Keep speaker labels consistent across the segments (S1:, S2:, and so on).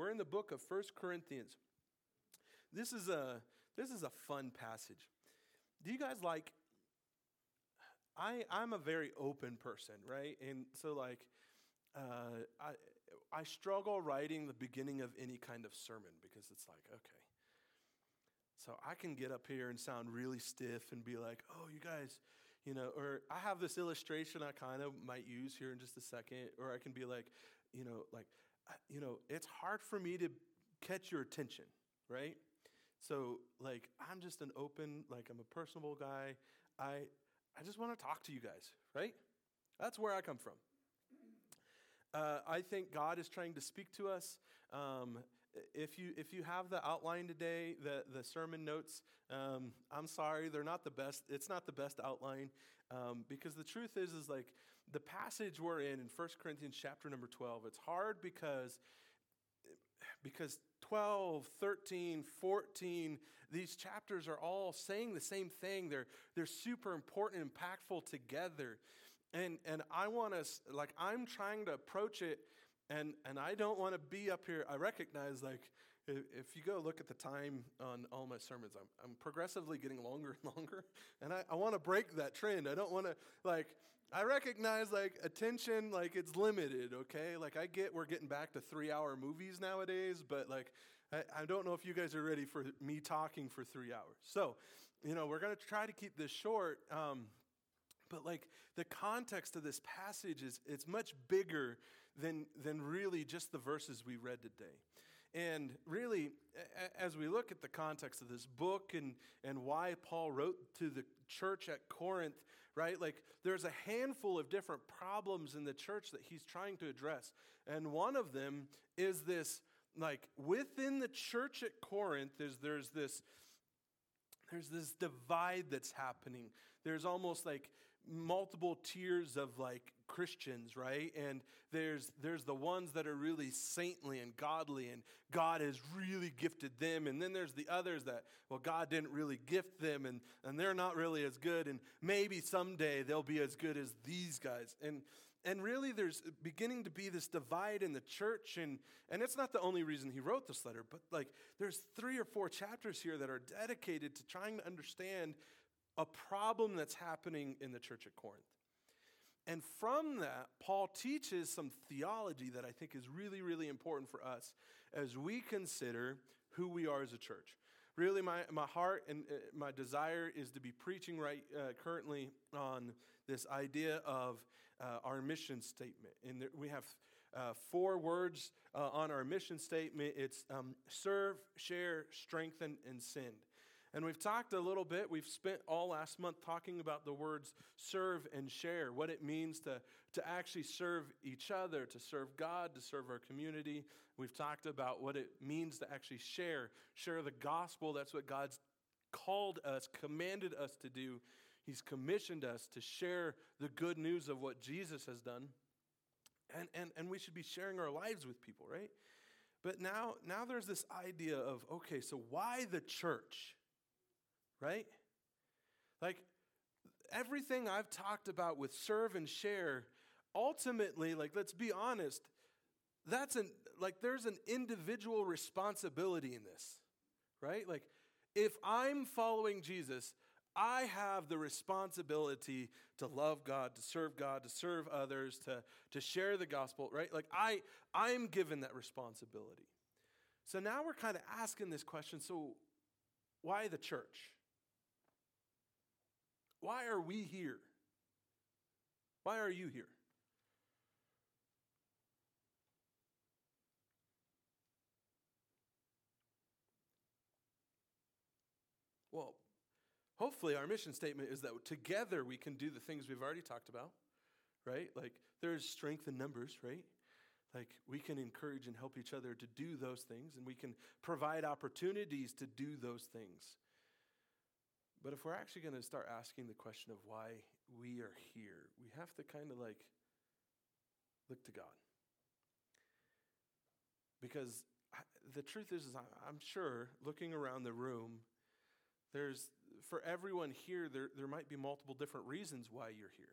S1: We're in the book of First Corinthians. This is a this is a fun passage. Do you guys like I I'm a very open person, right? And so like uh, I I struggle writing the beginning of any kind of sermon because it's like okay, so I can get up here and sound really stiff and be like, oh, you guys, you know, or I have this illustration I kind of might use here in just a second, or I can be like, you know, like, you know, it's hard for me to catch your attention, right? So, like, I'm just an open, like, I'm a personable guy. I, I just want to talk to you guys, right? That's where I come from. Uh, I think God is trying to speak to us. Um, if you if you have the outline today, the the sermon notes, um, I'm sorry, they're not the best. It's not the best outline um, because the truth is is like the passage we're in in 1 Corinthians chapter number 12. It's hard because because 12, 13, 14, these chapters are all saying the same thing. They're, they're super important impactful together. And, and I want to, like, I'm trying to approach it and, and I don't want to be up here. I recognize, like, if you go look at the time on all my sermons, I'm, I'm progressively getting longer and longer. And I, I want to break that trend. I don't want to, like, I recognize, like, attention, like, it's limited, okay? Like, I get we're getting back to three hour movies nowadays, but, like, I, I don't know if you guys are ready for me talking for three hours. So, you know, we're going to try to keep this short. Um, but like the context of this passage is it's much bigger than, than really just the verses we read today. And really, as we look at the context of this book and, and why Paul wrote to the church at Corinth, right? Like, there's a handful of different problems in the church that he's trying to address. And one of them is this, like, within the church at Corinth, there's, there's this there's this divide that's happening. There's almost like multiple tiers of like Christians, right? And there's there's the ones that are really saintly and godly and God has really gifted them and then there's the others that well God didn't really gift them and and they're not really as good and maybe someday they'll be as good as these guys. And and really there's beginning to be this divide in the church and and it's not the only reason he wrote this letter, but like there's three or four chapters here that are dedicated to trying to understand a problem that's happening in the church at Corinth. And from that, Paul teaches some theology that I think is really, really important for us as we consider who we are as a church. Really, my, my heart and uh, my desire is to be preaching right uh, currently on this idea of uh, our mission statement. And we have uh, four words uh, on our mission statement it's um, serve, share, strengthen, and send. And we've talked a little bit, we've spent all last month talking about the words serve and share, what it means to, to actually serve each other, to serve God, to serve our community. We've talked about what it means to actually share, share the gospel. That's what God's called us, commanded us to do. He's commissioned us to share the good news of what Jesus has done. And, and, and we should be sharing our lives with people, right? But now, now there's this idea of okay, so why the church? Right? Like everything I've talked about with serve and share, ultimately, like let's be honest, that's an like there's an individual responsibility in this, right? Like if I'm following Jesus, I have the responsibility to love God, to serve God, to serve others, to, to share the gospel, right? Like I I'm given that responsibility. So now we're kind of asking this question, so why the church? Why are we here? Why are you here? Well, hopefully, our mission statement is that together we can do the things we've already talked about, right? Like, there's strength in numbers, right? Like, we can encourage and help each other to do those things, and we can provide opportunities to do those things. But if we're actually going to start asking the question of why we are here, we have to kind of like look to God. Because the truth is, is I'm sure looking around the room, there's for everyone here, there, there might be multiple different reasons why you're here.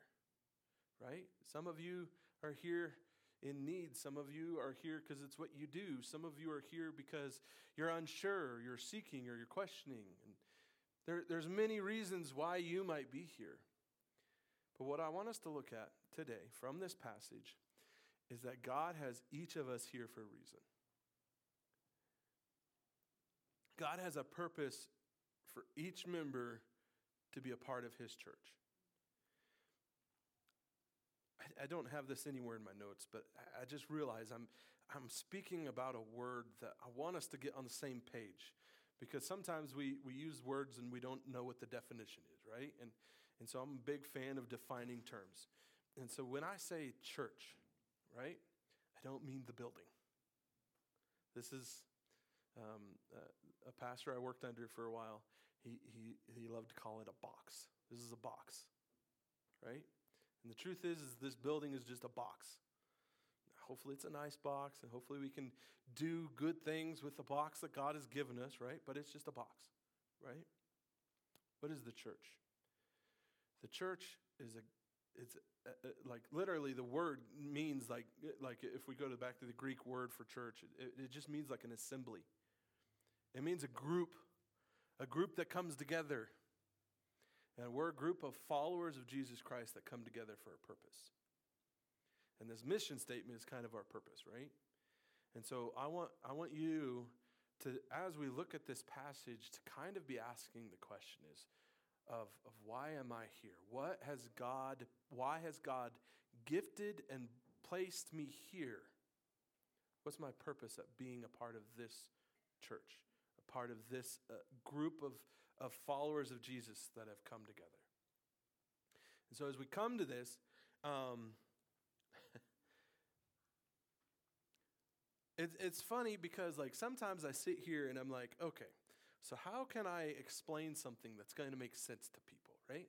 S1: Right? Some of you are here in need. Some of you are here because it's what you do. Some of you are here because you're unsure, you're seeking, or you're questioning. There, there's many reasons why you might be here. But what I want us to look at today from this passage is that God has each of us here for a reason. God has a purpose for each member to be a part of his church. I, I don't have this anywhere in my notes, but I, I just realize I'm, I'm speaking about a word that I want us to get on the same page because sometimes we, we use words and we don't know what the definition is, right? And, and so I'm a big fan of defining terms. And so when I say church, right, I don't mean the building. This is um, a pastor I worked under for a while. He, he, he loved to call it a box. This is a box, right? And the truth is, is this building is just a box. Hopefully, it's a nice box, and hopefully, we can do good things with the box that God has given us, right? But it's just a box, right? What is the church? The church is a it's a, a, like literally the word means like like if we go to back to the Greek word for church, it, it just means like an assembly. It means a group, a group that comes together. And we're a group of followers of Jesus Christ that come together for a purpose. And this mission statement is kind of our purpose, right? And so I want, I want you to, as we look at this passage, to kind of be asking the question is, of, of why am I here? What has God, why has God gifted and placed me here? What's my purpose of being a part of this church, a part of this uh, group of, of followers of Jesus that have come together? And so as we come to this, um, it's, it's funny because like sometimes I sit here and I'm like, okay, so, how can I explain something that's going to make sense to people, right?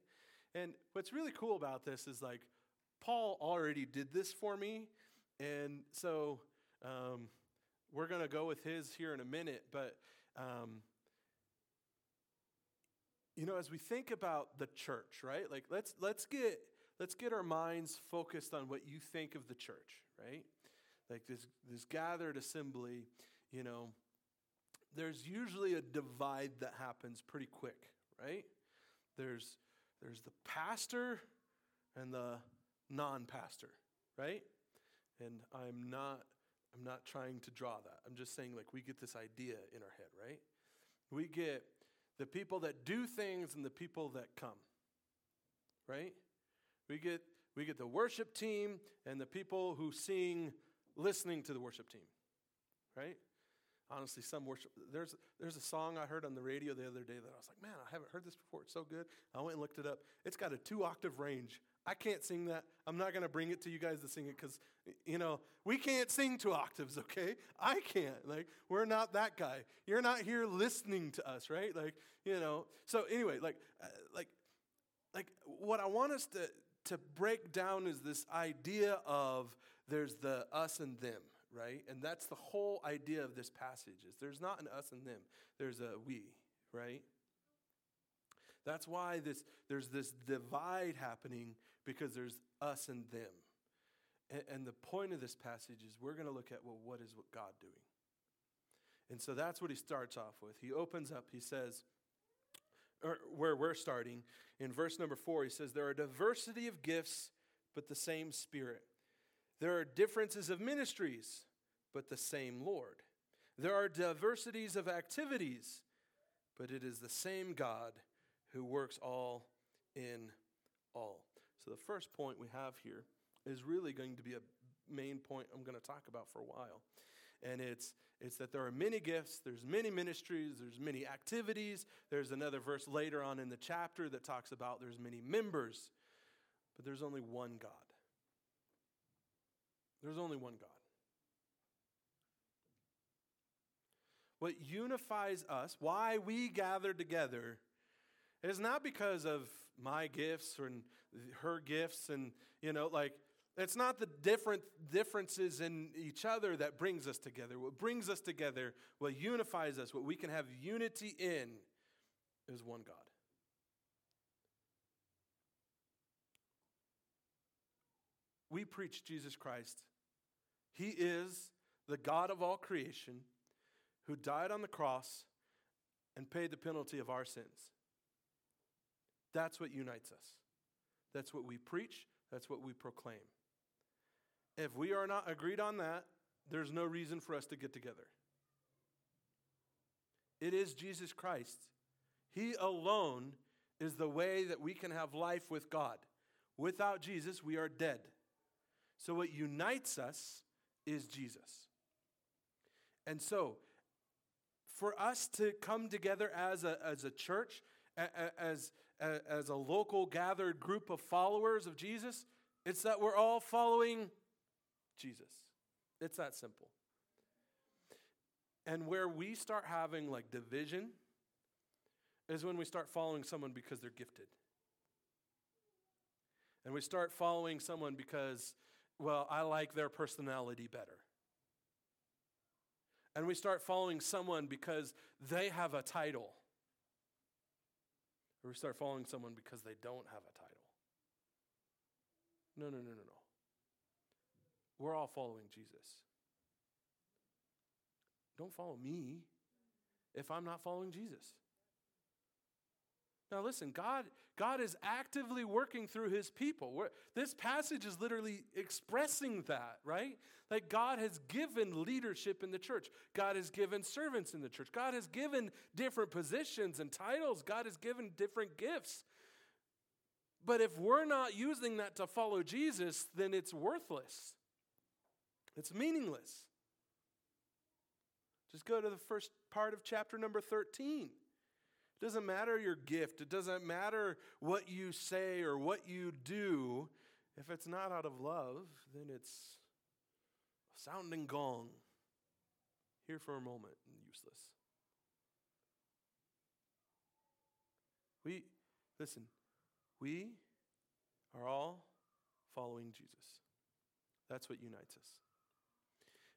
S1: And what's really cool about this is like, Paul already did this for me. And so, um, we're going to go with his here in a minute. But, um, you know, as we think about the church, right? Like, let's, let's, get, let's get our minds focused on what you think of the church, right? Like this, this gathered assembly, you know there's usually a divide that happens pretty quick, right? There's, there's the pastor and the non-pastor, right? And I'm not, I'm not trying to draw that. I'm just saying like we get this idea in our head, right? We get the people that do things and the people that come, right? We get, we get the worship team and the people who sing listening to the worship team, right? honestly, some worship. There's, there's a song I heard on the radio the other day that I was like, man, I haven't heard this before. It's so good. I went and looked it up. It's got a two octave range. I can't sing that. I'm not going to bring it to you guys to sing it because, you know, we can't sing two octaves, okay? I can't. Like, we're not that guy. You're not here listening to us, right? Like, you know. So, anyway, like, uh, like, like, what I want us to, to break down is this idea of there's the us and them, right? And that's the whole idea of this passage is there's not an us and them. There's a we, right? That's why this, there's this divide happening because there's us and them. And, and the point of this passage is we're going to look at, well, what is what God doing? And so that's what he starts off with. He opens up, he says, where we're starting, in verse number four, he says, There are diversity of gifts, but the same Spirit. There are differences of ministries, but the same Lord. There are diversities of activities, but it is the same God who works all in all. So, the first point we have here is really going to be a main point I'm going to talk about for a while. And it's, it's that there are many gifts, there's many ministries, there's many activities. There's another verse later on in the chapter that talks about there's many members, but there's only one God. There's only one God. What unifies us, why we gather together, is not because of my gifts or her gifts and, you know, like, it's not the different differences in each other that brings us together. What brings us together, what unifies us, what we can have unity in, is one God. We preach Jesus Christ He is the God of all creation who died on the cross and paid the penalty of our sins. That's what unites us. That's what we preach, that's what we proclaim. If we are not agreed on that, there's no reason for us to get together. It is Jesus Christ. He alone is the way that we can have life with God. Without Jesus, we are dead. So, what unites us is Jesus. And so, for us to come together as a, as a church, as, as a local gathered group of followers of Jesus, it's that we're all following Jesus. It's that simple. And where we start having like division is when we start following someone because they're gifted. And we start following someone because, well, I like their personality better. And we start following someone because they have a title. Or we start following someone because they don't have a title. No, no, no, no, no. We're all following Jesus. Don't follow me if I'm not following Jesus. Now listen, God, God is actively working through his people. We're, this passage is literally expressing that, right? Like God has given leadership in the church. God has given servants in the church. God has given different positions and titles. God has given different gifts. But if we're not using that to follow Jesus, then it's worthless. It's meaningless. Just go to the first part of chapter number 13. It doesn't matter your gift, it doesn't matter what you say or what you do. If it's not out of love, then it's a sounding gong. Here for a moment and useless. We, listen, we are all following Jesus. That's what unites us.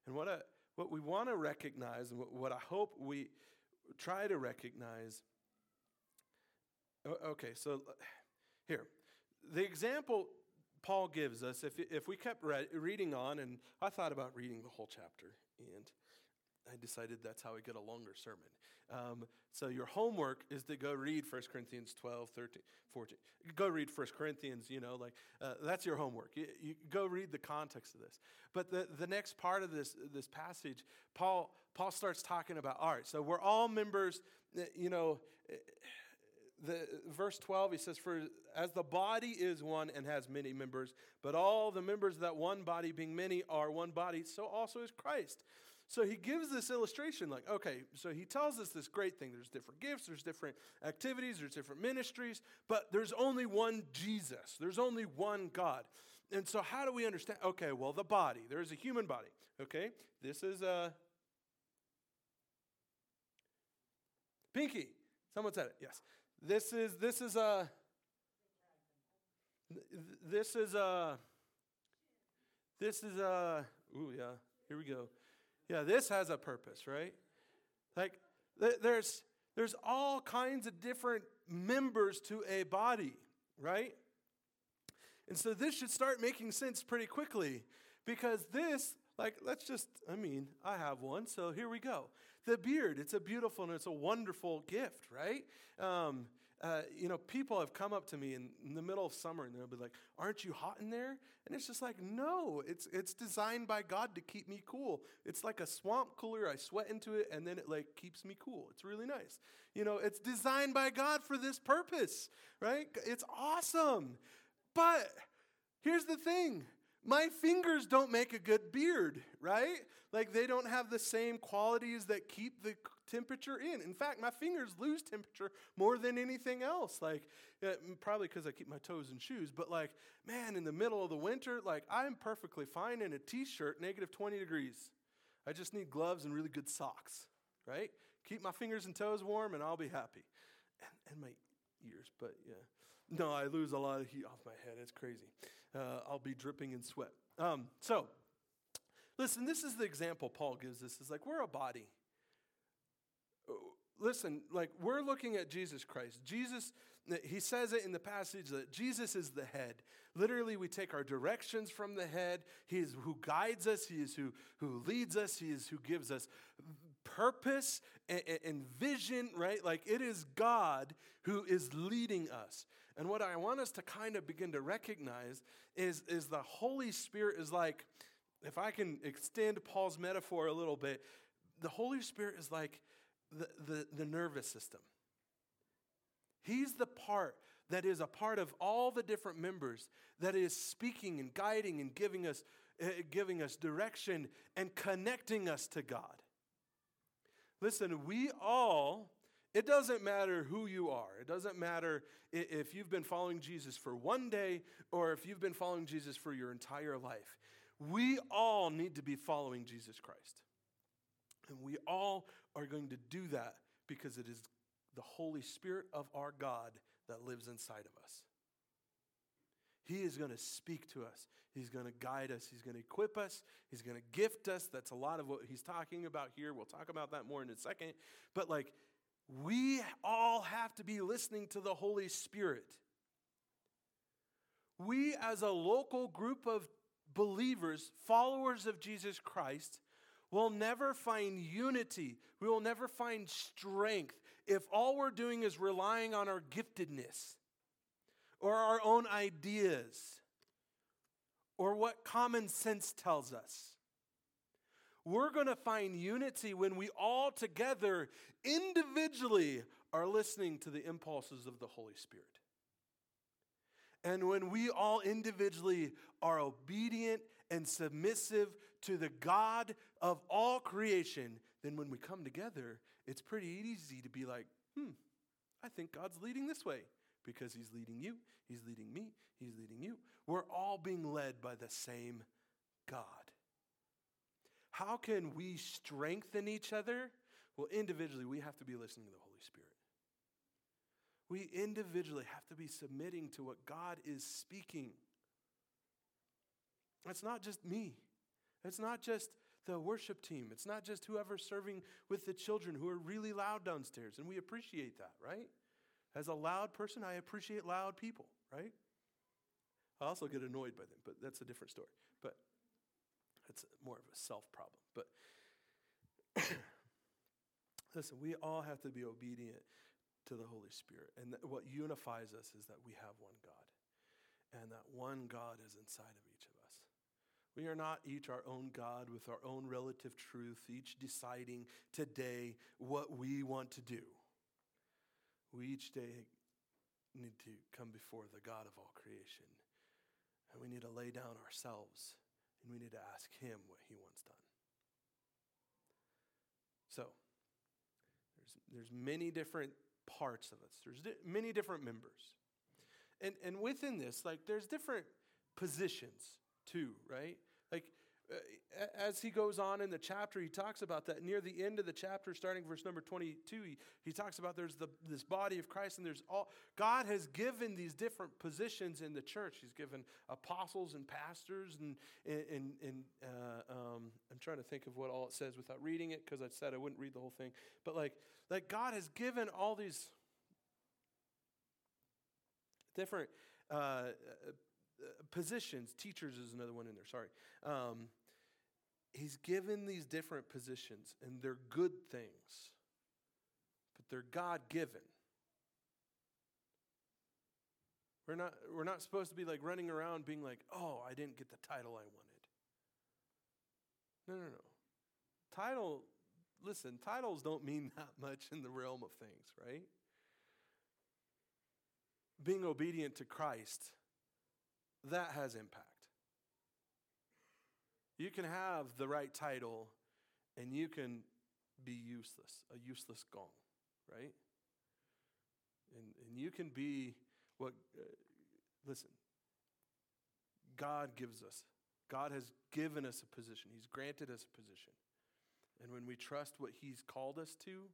S1: And what, I, what we want to recognize, and what, what I hope we try to recognize Okay, so here, the example Paul gives us, if, if we kept read, reading on, and I thought about reading the whole chapter, and I decided that's how we get a longer sermon. Um, so your homework is to go read 1 Corinthians 12, 13, 14. Go read 1 Corinthians, you know, like uh, that's your homework. You, you, go read the context of this. But the, the next part of this, this passage, Paul, Paul starts talking about, right, so we're all members, you know, the, verse 12, he says, For as the body is one and has many members, but all the members of that one body, being many, are one body, so also is Christ. So he gives this illustration like, okay, so he tells us this great thing. There's different gifts, there's different activities, there's different ministries, but there's only one Jesus, there's only one God. And so, how do we understand? Okay, well, the body, there's a human body, okay? This is a. Pinky. Someone said it, yes. This is this is a this is a this is a ooh yeah here we go. Yeah this has a purpose right? Like there's there's all kinds of different members to a body right? And so this should start making sense pretty quickly because this like let's just i mean i have one so here we go the beard. It's a beautiful and it's a wonderful gift, right? Um, uh, you know, people have come up to me in, in, the middle of summer and they'll be like, Aren't you hot in there? And it's just like, No, it's, it's designed by God to keep me cool. It's like a swamp cooler. I sweat into it and then it like keeps me cool. It's really nice. You know, it's designed by God for this purpose, right? It's awesome. But here's the thing my fingers don't make a good beard, right? Like they don't have the same qualities that keep the temperature in. In fact, my fingers lose temperature more than anything else. Like uh, probably because I keep my toes in shoes, but like man, in the middle of the winter, like I'm perfectly fine in a t-shirt, negative 20 degrees. I just need gloves and really good socks, right? Keep my fingers and toes warm and I'll be happy. And, and my ears, but yeah. No, I lose a lot of heat off my head. It's crazy. Uh, I'll be dripping in sweat. Um, so, listen, this is the example Paul gives us. It's like we're a body. listen, like we're looking at Jesus Christ. Jesus, he says it in the passage that Jesus is the head. Literally, we take our directions from the head. He is who guides us, He is who, who leads us, He is who gives us purpose and, and vision, right? Like it is God who is leading us. And what I want us to kind of begin to recognize is, is the Holy Spirit is like, if I can extend Paul's metaphor a little bit, the Holy Spirit is like the, the, the nervous system. He's the part that is a part of all the different members that is speaking and guiding and giving us, uh, giving us direction and connecting us to God. Listen, we all, it doesn't matter who you are. It doesn't matter if you've been following Jesus for one day or if you've been following Jesus for your entire life. We all need to be following Jesus Christ. And we all are going to do that because it is the Holy Spirit of our God that lives inside of us. He is going to speak to us. He's going to guide us. He's going to equip us. He's going to gift us. That's a lot of what he's talking about here. We'll talk about that more in a second. But, like, we all have to be listening to the Holy Spirit. We, as a local group of believers, followers of Jesus Christ, will never find unity. We will never find strength if all we're doing is relying on our giftedness or our own ideas or what common sense tells us. We're going to find unity when we all together, individually, are listening to the impulses of the Holy Spirit. And when we all individually are obedient and submissive to the God of all creation, then when we come together, it's pretty easy to be like, hmm, I think God's leading this way because He's leading you, He's leading me, He's leading you. We're all being led by the same God. How can we strengthen each other? Well, individually, we have to be listening to the Holy Spirit. We individually have to be submitting to what God is speaking. It's not just me. It's not just the worship team. It's not just whoever's serving with the children who are really loud downstairs. And we appreciate that, right? As a loud person, I appreciate loud people, right? I also get annoyed by them, but that's a different story. But that's more of a self problem. But listen, we all have to be obedient to the Holy Spirit. And what unifies us is that we have one God, and that one God is inside of each of us. We are not each our own God with our own relative truth, each deciding today what we want to do. We each day need to come before the God of all creation. And we need to lay down ourselves and we need to ask Him what He wants done. So, there's, there's many different parts of us, there's di- many different members. And, and within this, like, there's different positions too, right? Like, as he goes on in the chapter, he talks about that. Near the end of the chapter, starting verse number 22, he, he talks about there's the, this body of Christ, and there's all, God has given these different positions in the church. He's given apostles and pastors, and, and, and uh, um, I'm trying to think of what all it says without reading it, because I said I wouldn't read the whole thing. But like, like God has given all these different uh, positions. Teachers is another one in there, sorry. Um, he's given these different positions, and they're good things, but they're God given. We're not, we're not supposed to be like running around being like, oh, I didn't get the title I wanted. No, no, no. Title, listen, titles don't mean that much in the realm of things, right? Being obedient to Christ that has impact. You can have the right title and you can be useless, a useless gong, right? And, and you can be what, uh, listen, God gives us. God has given us a position, He's granted us a position. And when we trust what He's called us to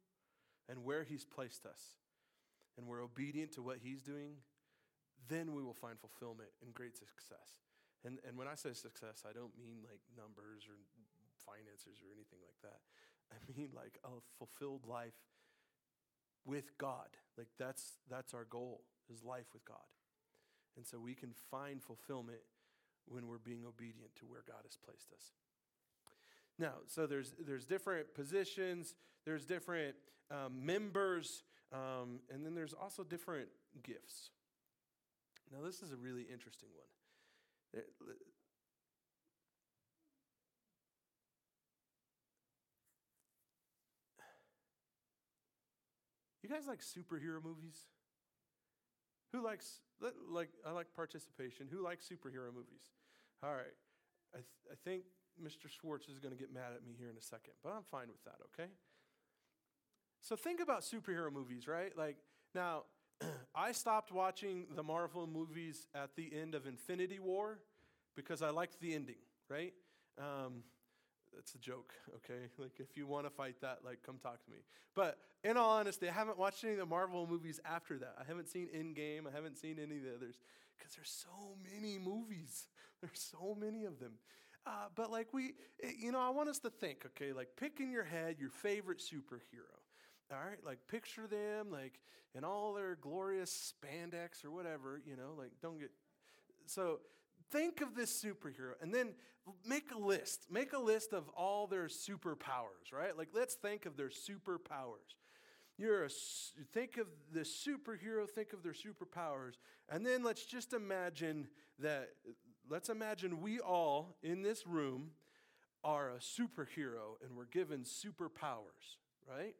S1: and where He's placed us, and we're obedient to what He's doing, then we will find fulfillment and great success. And, and when I say success, I don't mean like numbers or finances or anything like that. I mean like a fulfilled life with God. Like that's that's our goal is life with God. And so we can find fulfillment when we're being obedient to where God has placed us. Now, so there's there's different positions, there's different um, members, um, and then there's also different gifts. Now, this is a really interesting one. Eh, you guys like superhero movies? Who likes, like, I like participation. Who likes superhero movies? All right. I, th- I think Mr. Schwartz is going to get mad at me here in a second, but I'm fine with that, okay? So think about superhero movies, right? Like, now, I stopped watching the Marvel movies at the end of Infinity War because I liked the ending, right? Um, it's a joke, okay? Like, if you want to fight that, like, come talk to me. But in all honesty, I haven't watched any of the Marvel movies after that. I haven't seen Endgame. I haven't seen any of the others because there's so many movies. There's so many of them. Uh, but like we, eh, you know, I want us to think, okay, like pick in your head your favorite superhero. All right, like picture them like in all their glorious spandex or whatever, you know, like don't get. So think of this superhero and then make a list. Make a list of all their superpowers, right? Like let's think of their superpowers. You're a, think of the superhero, think of their superpowers, and then let's just imagine that, let's imagine we all in this room are a superhero and we're given superpowers, right?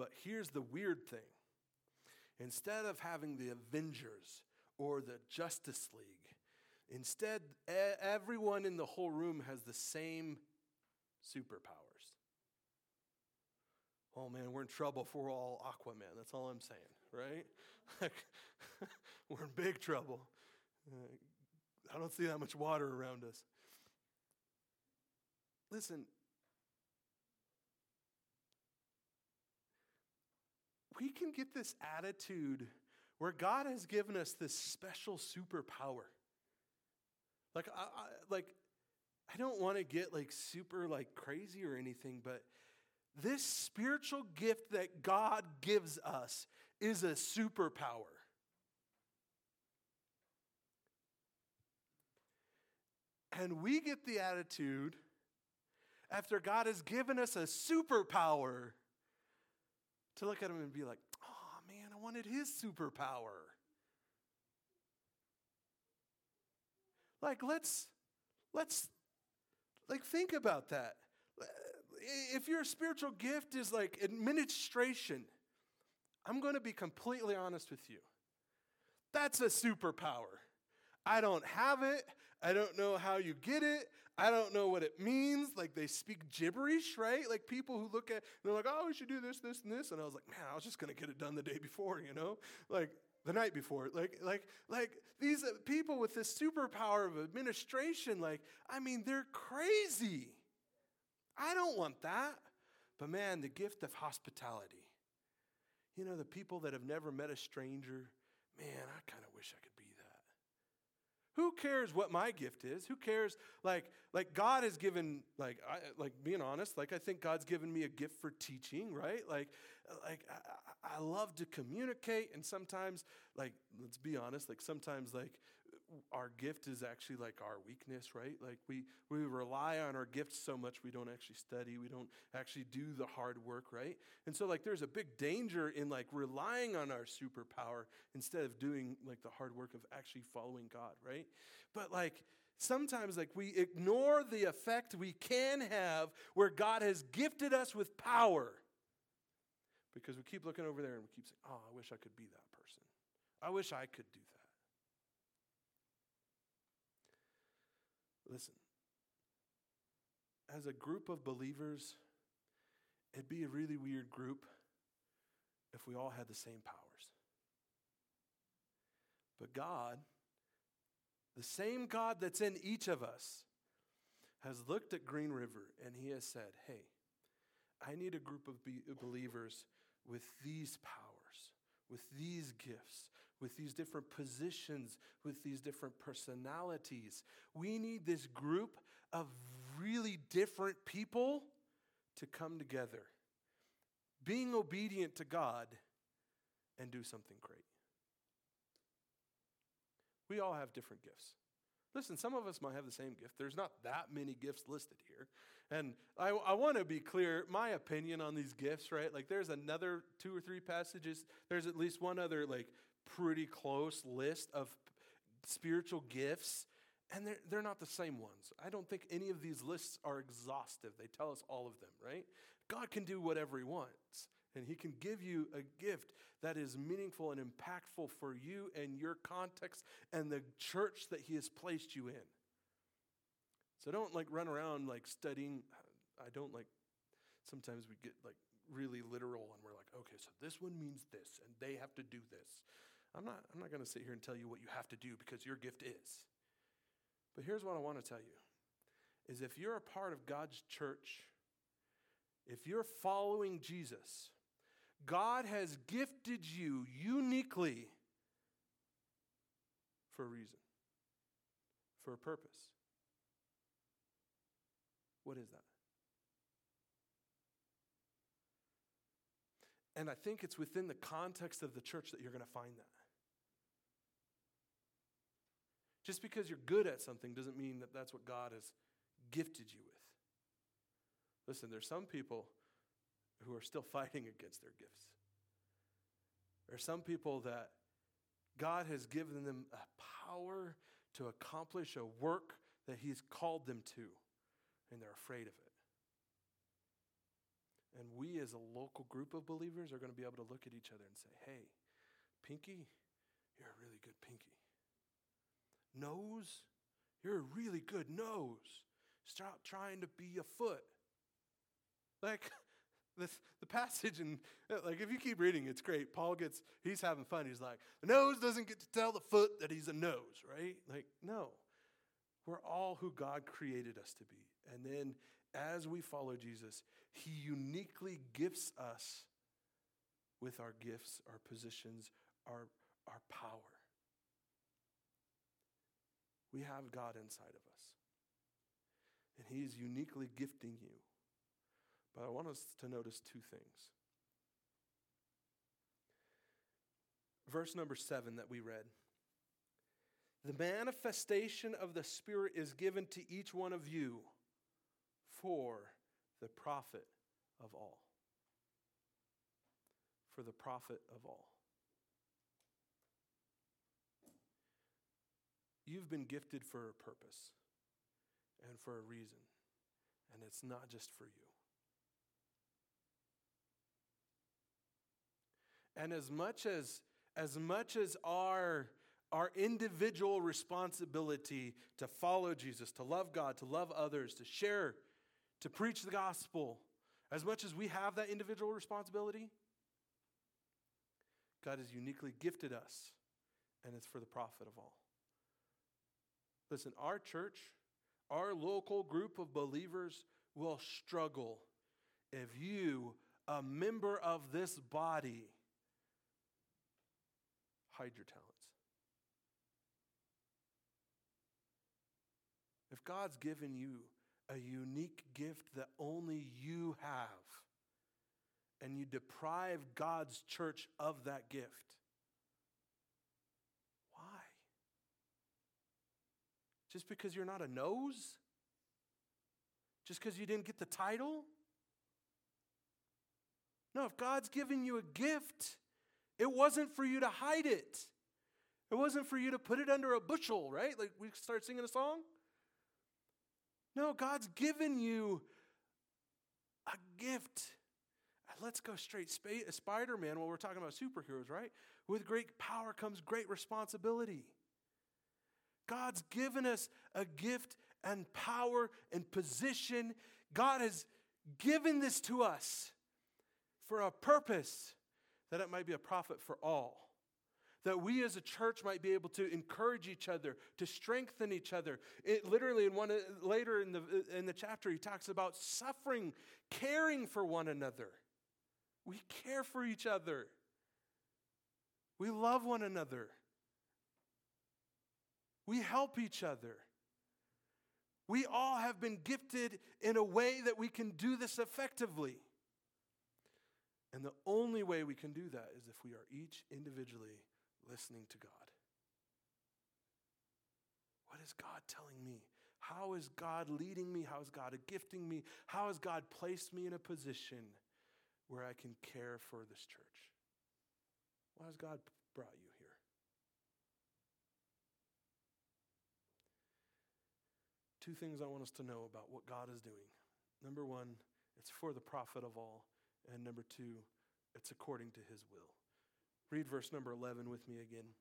S1: But here's the weird thing instead of having the Avengers or the Justice League, Instead, everyone in the whole room has the same superpowers. Oh man, we're in trouble if we're all Aquaman. That's all I'm saying, right? we're in big trouble. Uh, I don't see that much water around us. Listen, we can get this attitude where God has given us this special superpower. Like, I, I like, I don't want to get like super like crazy or anything, but this spiritual gift that God gives us is a superpower. And we get the attitude, after God has given us a superpower, to look at him and be like, oh man, I wanted his superpower. Like, let's, let's, like, think about that. If your spiritual gift is like administration, I'm going to be completely honest with you. That's a superpower. I don't have it. I don't know how you get it. I don't know what it means. Like they speak gibberish, right? Like people who look at, they're like, oh, we should do this, this, and this. And I was like, man, I was just going to get it done the day before, you know? Like, the night before. Like, like, like these uh, people with this superpower of administration, like, I mean, they're crazy. I don't want that. But man, the gift of hospitality. You know, the people that have never met a stranger, man, I kind of wish I could. Who cares what my gift is? Who cares? Like, like God has given, like, I, like being honest, like I think God's given me a gift for teaching, right? Like, like I, I love to communicate, and sometimes, like, let's be honest, like sometimes, like, our gift is actually like our weakness, right? Like we we rely on our gifts so much we don't actually study, we don't actually do the hard work, right? And so like there's a big danger in like relying on our superpower instead of doing like the hard work of actually following God, right? But like sometimes like we ignore the effect we can have where God has gifted us with power because we keep looking over there and we keep saying, oh, I wish I could be that person. I wish I could do that. Listen, as a group of believers, it'd be a really weird group if we all had the same powers. But God, the same God that's in each of us, has looked at Green River and he has said, hey, I need a group of be- believers with these powers, with these gifts, with these different positions, with these different personalities. We need this group of really different people to come together being obedient to God and do something great. We all have different gifts. Listen, some of us might have the same gift. There's not that many gifts listed here. And I, I want to be clear my opinion on these gifts, right? Like, there's another two or three passages. There's at least one other, like, pretty close list of spiritual gifts, and they're, they're not the same ones. I don't think any of these lists are exhaustive. They tell us all of them, right? God can do whatever He wants. And he can give you a gift that is meaningful and impactful for you and your context and the church that he has placed you in. So don't like run around like studying. I don't like, sometimes we get like really literal and we're like, okay, so this one means this and they have to do this. I'm not, I'm not going to sit here and tell you what you have to do because your gift is. But here's what I want to tell you is if you're a part of God's church, if you're following Jesus, God has gifted you uniquely for a reason, for a purpose. What is that? And I think it's within the context of the church that you're going to find that. Just because you're good at something doesn't mean that that's what God has gifted you with. Listen, there's some people who are still fighting against their gifts. There are some people that God has given them a power to accomplish a work that He's called them to, and they're afraid of it. And we, as a local group of believers, are going to be able to look at each other and say, hey, Pinky, you're a really good Pinky. Nose, you're a really good nose. Stop trying to be a foot. Like, this, the passage, and uh, like if you keep reading, it's great. Paul gets, he's having fun. He's like, the nose doesn't get to tell the foot that he's a nose, right? Like, no. We're all who God created us to be. And then as we follow Jesus, he uniquely gifts us with our gifts, our positions, our, our power. We have God inside of us. And he is uniquely gifting you but I want us to notice two things. Verse number seven that we read. The manifestation of the Spirit is given to each one of you for the profit of all. For the profit of all. You've been gifted for a purpose and for a reason, and it's not just for you. And as much as, as much as our, our individual responsibility to follow Jesus, to love God, to love others, to share, to preach the gospel, as much as we have that individual responsibility, God has uniquely gifted us, and it's for the profit of all. Listen, our church, our local group of believers will struggle if you, a member of this body, hide your talents. If God's given you a unique gift that only you have, and you deprive God's church of that gift, why? Just because you're not a nose? Just because you didn't get the title? No, if God's given you a gift, it wasn't for you to hide it. It wasn't for you to put it under a bushel, right? Like we start singing a song. No, God's given you a gift. Uh, let's go straight. Spider Man, while we're talking about superheroes, right? With great power comes great responsibility. God's given us a gift and power and position. God has given this to us for a purpose that it might be a profit for all. That we as a church might be able to encourage each other, to strengthen each other. It literally in one later in the in the chapter he talks about suffering, caring for one another. We care for each other. We love one another. We help each other. We all have been gifted in a way that we can do this effectively. And the only way we can do that is if we are each individually listening to God. What is God telling me? How is God leading me? How is God gifting me? How has God placed me in a position where I can care for this church? Why has God brought you here? Two things I want us to know about what God is doing. Number one, it's for the profit of all. And number two, it's according to his will. Read verse number 11 with me again.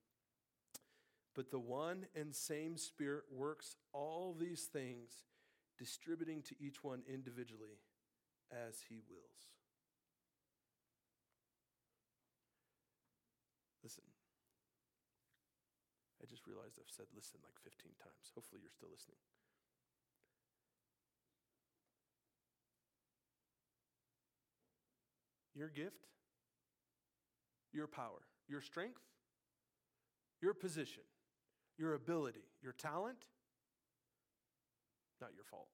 S1: But the one and same Spirit works all these things, distributing to each one individually as he wills. Listen. I just realized I've said listen like 15 times. Hopefully, you're still listening. Your gift, your power, your strength, your position, your ability, your talent, not your fault.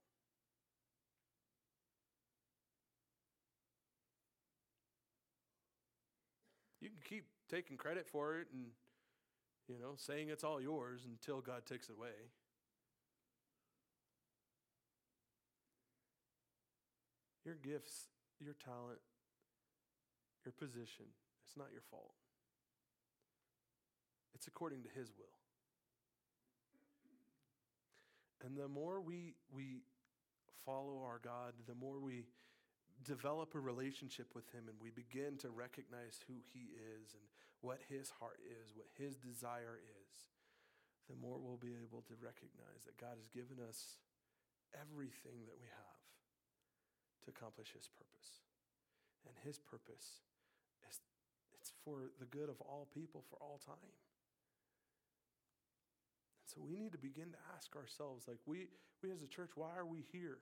S1: You can keep taking credit for it and, you know, saying it's all yours until God takes it away. Your gifts, your talent, your position. It's not your fault. It's according to His will. And the more we, we follow our God, the more we develop a relationship with Him and we begin to recognize who He is and what His heart is, what His desire is, the more we'll be able to recognize that God has given us everything that we have to accomplish His purpose. And His purpose is it's for the good of all people for all time. And so we need to begin to ask ourselves like we we as a church why are we here?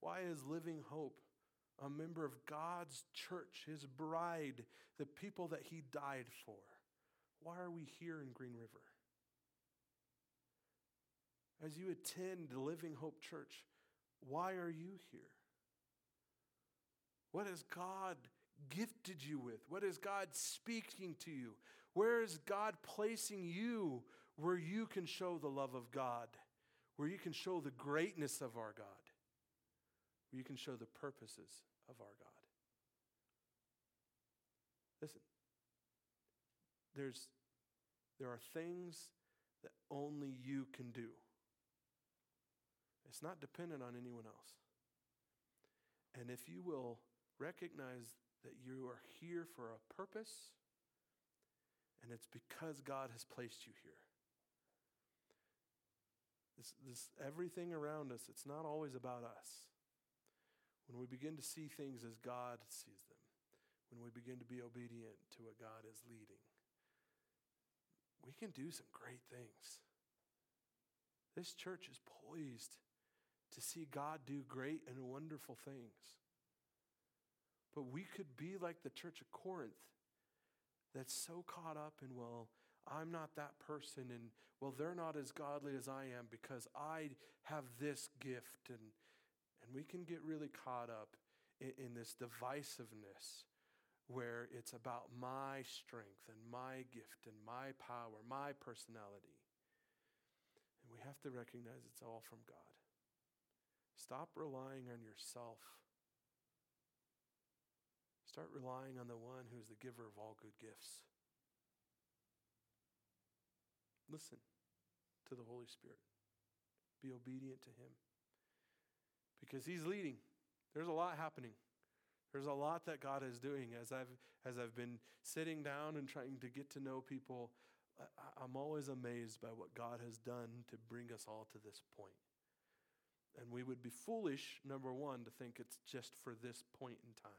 S1: Why is Living Hope a member of God's church, his bride, the people that he died for? Why are we here in Green River? As you attend Living Hope Church, why are you here? What has God gifted you with? What is God speaking to you? Where is God placing you where you can show the love of God, where you can show the greatness of our God, where you can show the purposes of our God? Listen, there's, there are things that only you can do. It's not dependent on anyone else. And if you will recognize that you are here for a purpose, and it's because God has placed you here. This, this, everything around us, it's not always about us. When we begin to see things as God sees them, when we begin to be obedient to what God is leading, we can do some great things. This church is poised to see God do great and wonderful things. But we could be like the church of Corinth that's so caught up in, well, I'm not that person, and well, they're not as godly as I am because I have this gift. And, and we can get really caught up in, in this divisiveness where it's about my strength and my gift and my power, my personality. And we have to recognize it's all from God. Stop relying on yourself Start relying on the one who's the giver of all good gifts. Listen to the Holy Spirit. Be obedient to Him. Because He's leading. There's a lot happening. There's a lot that God is doing as I've as I've been sitting down and trying to get to know people. I'm always amazed by what God has done to bring us all to this point. And we would be foolish, number one, to think it's just for this point in time.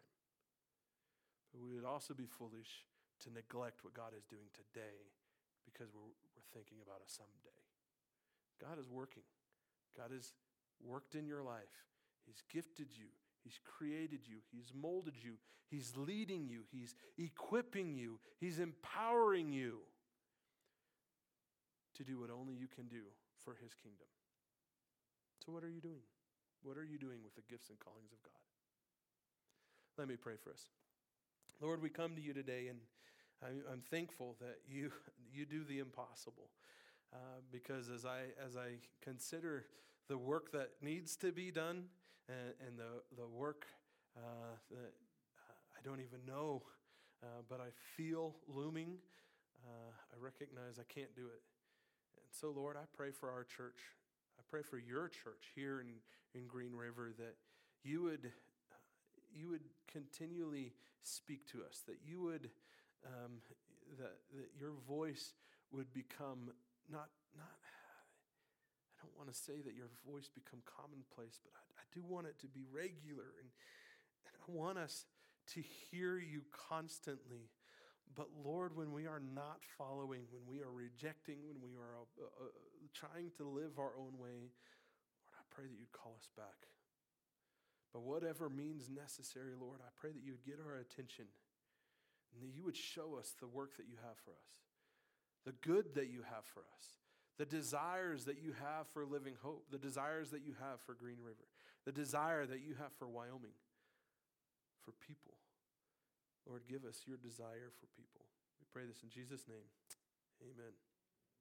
S1: But we would also be foolish to neglect what God is doing today because we're, we're thinking about a someday. God is working. God has worked in your life. He's gifted you. He's created you. He's molded you. He's leading you. He's equipping you. He's empowering you to do what only you can do for His kingdom. So, what are you doing? What are you doing with the gifts and callings of God? Let me pray for us. Lord, we come to you today, and I'm, thankful that you, you do the impossible. Uh, because as I, as I consider the work that needs to be done and, and the, the work uh, that uh, I don't even know, uh, but I feel looming, uh, I recognize I can't do it. And so, Lord, I pray for our church. I pray for your church here in, in Green River that you would, you would continually speak to us, that you would, um, that, that your voice would become not, not, I don't want to say that your voice become commonplace, but I, I do want it to be regular. And, and I want us to hear you constantly. But Lord, when we are not following, when we are rejecting, when we are uh, uh, trying to live our own way, Lord, I pray that you'd call us back. But whatever means necessary, Lord, I pray that you would get our attention and that you would show us the work that you have for us, the good that you have for us, the desires that you have for living hope, the desires that you have for Green River, the desire that you have for Wyoming, for people. Lord, give us your desire for people. We pray this in Jesus' name. Amen.